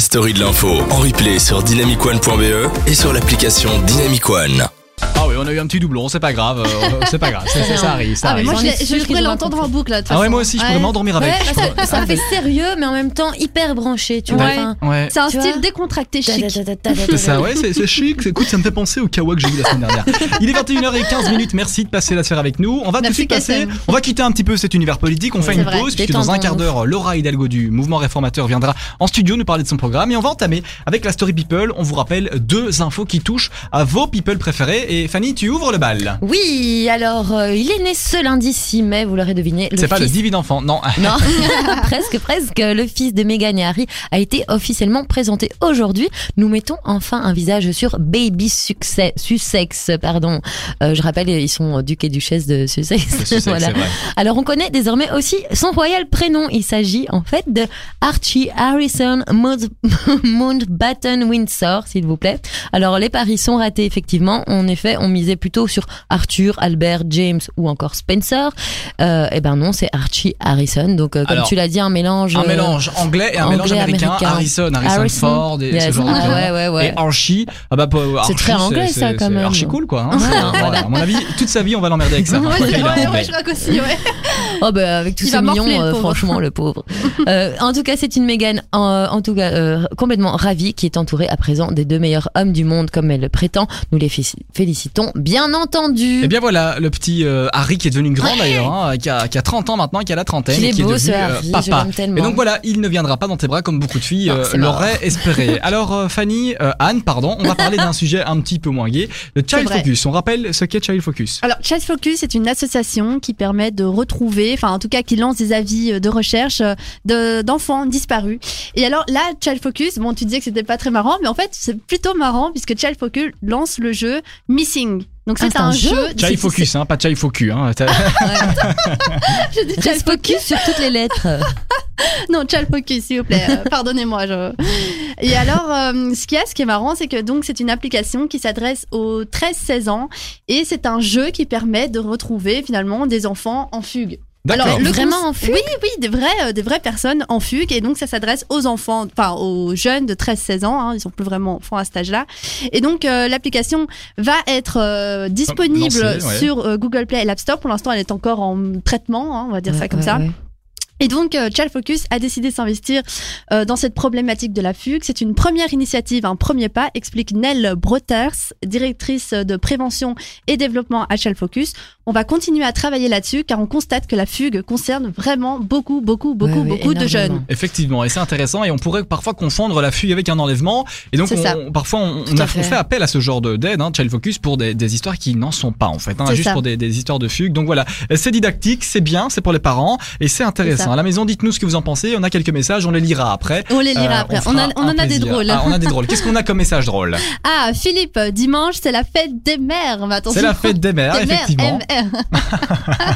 story de l'info en replay sur dynamicone.be et sur l'application Dynamic One. Ah oui, on a eu un petit doublon, c'est pas grave, euh, c'est pas grave, c'est- c'est- ça arrive, ça Ah, mais arrive. moi, je, je pourrais l'entendre en boucle. là, de toute Ah ouais, façon. moi aussi, je pourrais Ouais. m'endormir avec. Ouais, ça, pourrais- ça fait sérieux, mais en même temps hyper branché, tu vois. Ouais. enfin, Ouais. C'est un Tu style décontracté chic. C'est ça, ouais, c'est c'est chic. Écoute, ça me fait penser au kawa que j'ai eu la semaine dernière. Il est 21h15 minutes. Merci de passer la soirée avec nous. On va tout de suite passer. On va quitter un petit peu cet univers politique. On fait C'est une pause puisque dans un quart d'heure, Laura Hidalgo du mouvement réformateur viendra en studio nous parler de son programme et on va entamer avec la story people. On vous rappelle deux infos qui touchent à vos people préférés. Et Fanny, tu ouvres le bal. Oui, alors euh, il est né ce lundi 6 mai, vous l'aurez deviné. C'est pas le divin enfant, non. Non, presque, presque. Le fils de Meghan et Harry a été officiellement présenté aujourd'hui. Nous mettons enfin un visage sur Baby Success, Sussex, pardon. Euh, je rappelle, ils sont duc et duchesse de Sussex. Voilà. vrai. Alors on connaît désormais aussi son royal prénom. Il s'agit en fait de Archie Harrison Mount- Mountbatten Windsor, s'il vous plaît. Alors les paris sont ratés effectivement. En effet, on misait plutôt sur Arthur, Albert, James ou encore Spencer. Euh, eh ben non, c'est Archie Harrison. Donc euh, comme Alors, tu l'as dit, un mélange. Un euh, mélange anglais et un anglais, mélange américain. américain. Harrison, Harrison, Harrison. Ford et ce Yes. genre de Ah, choses. ouais, ouais, ouais. Et Archie, ah bah, C'est Archie, très anglais, ça, c'est- quand même. Archi cool quoi. hein. Voilà. À mon avis, toute sa vie, on va l'emmerder avec ça. Est ouais, ouais, je crois qu'aussi, ouais. Oh bah avec tous ces millions, euh, franchement le pauvre. Euh, en tout cas, c'est une Meghan, en, en tout cas euh, complètement ravie, qui est entourée à présent des deux meilleurs hommes du monde, comme elle le prétend. Nous les fé- bien entendu. Et bien voilà, le petit euh, Harry qui est devenu grand d'ailleurs, hein, qui, a, qui a 30 ans maintenant, qui a la trentaine, Il et est qui beau, est devenu euh, Harry, papa. Et donc voilà, il ne viendra pas dans tes bras comme beaucoup de filles euh, l'auraient espéré. Alors euh, Fanny, Anne, pardon, on va parler d'un sujet un petit peu moins gai, le Child. Focus. On rappelle ce qu'est Child Focus. Alors, Child Focus est une association qui permet de retrouver, enfin en tout cas qui lance des avis de recherche de- d'enfants disparus. Et alors là, Child Focus, bon tu disais que c'était pas très marrant, mais en fait c'est plutôt marrant puisque Child Focus lance le jeu Missing. Donc Ah, c'est un, un jeu. c'est- Focus, hein, pas Child Focus. Hein. Dit Just Child Focus. sur toutes les lettres. Non, Child Focus, s'il vous plaît. Euh, Pardonnez-moi. Je... Et alors, euh, ce qu'il y a, ce qui est marrant, c'est que donc c'est une application qui s'adresse aux 13-16 ans et c'est un jeu qui permet de retrouver finalement des enfants en fugue. D'accord. le Vraiment en fugue Oui, oui, des vraies, euh, des vraies personnes en fugue. Et donc, ça s'adresse aux enfants, enfin, aux jeunes de 13-16 ans. Hein, ils sont plus vraiment enfants à cet âge-là. Et donc, euh, l'application va être euh, disponible Lancée, ouais. sur euh, Google Play et l'App Store. Pour l'instant, elle est encore en traitement, hein, on va dire ça comme ouais, ça. Et donc, euh, Child Focus a décidé de s'investir euh, dans cette problématique de la fugue. C'est une première initiative, un premier pas, explique Nell Broters, directrice de prévention et développement à Child Focus. On va continuer à travailler là-dessus car on constate que la fugue concerne vraiment beaucoup, beaucoup, beaucoup, Ouais, beaucoup de jeunes. Effectivement, et c'est intéressant, et on pourrait parfois confondre la fugue avec un enlèvement, et donc C'est on- ça. parfois on, a- on fait. fait appel à ce genre de- d'aide, hein, Child Focus, pour des, des histoires qui n'en sont pas en fait, hein, juste ça. pour des, des histoires de fugue. Donc voilà, c'est didactique, c'est bien, c'est pour les parents, et c'est intéressant. À la maison, dites-nous ce que vous en pensez, on a quelques messages, on les lira après. On les lira Euh, après. On, a, on un en a des drôles. Ah, on a des drôles. Qu'est-ce qu'on a comme message drôle Ah, Philippe, dimanche, c'est la fête des mères. C'est la fête des mères, Des mères, effectivement. MR.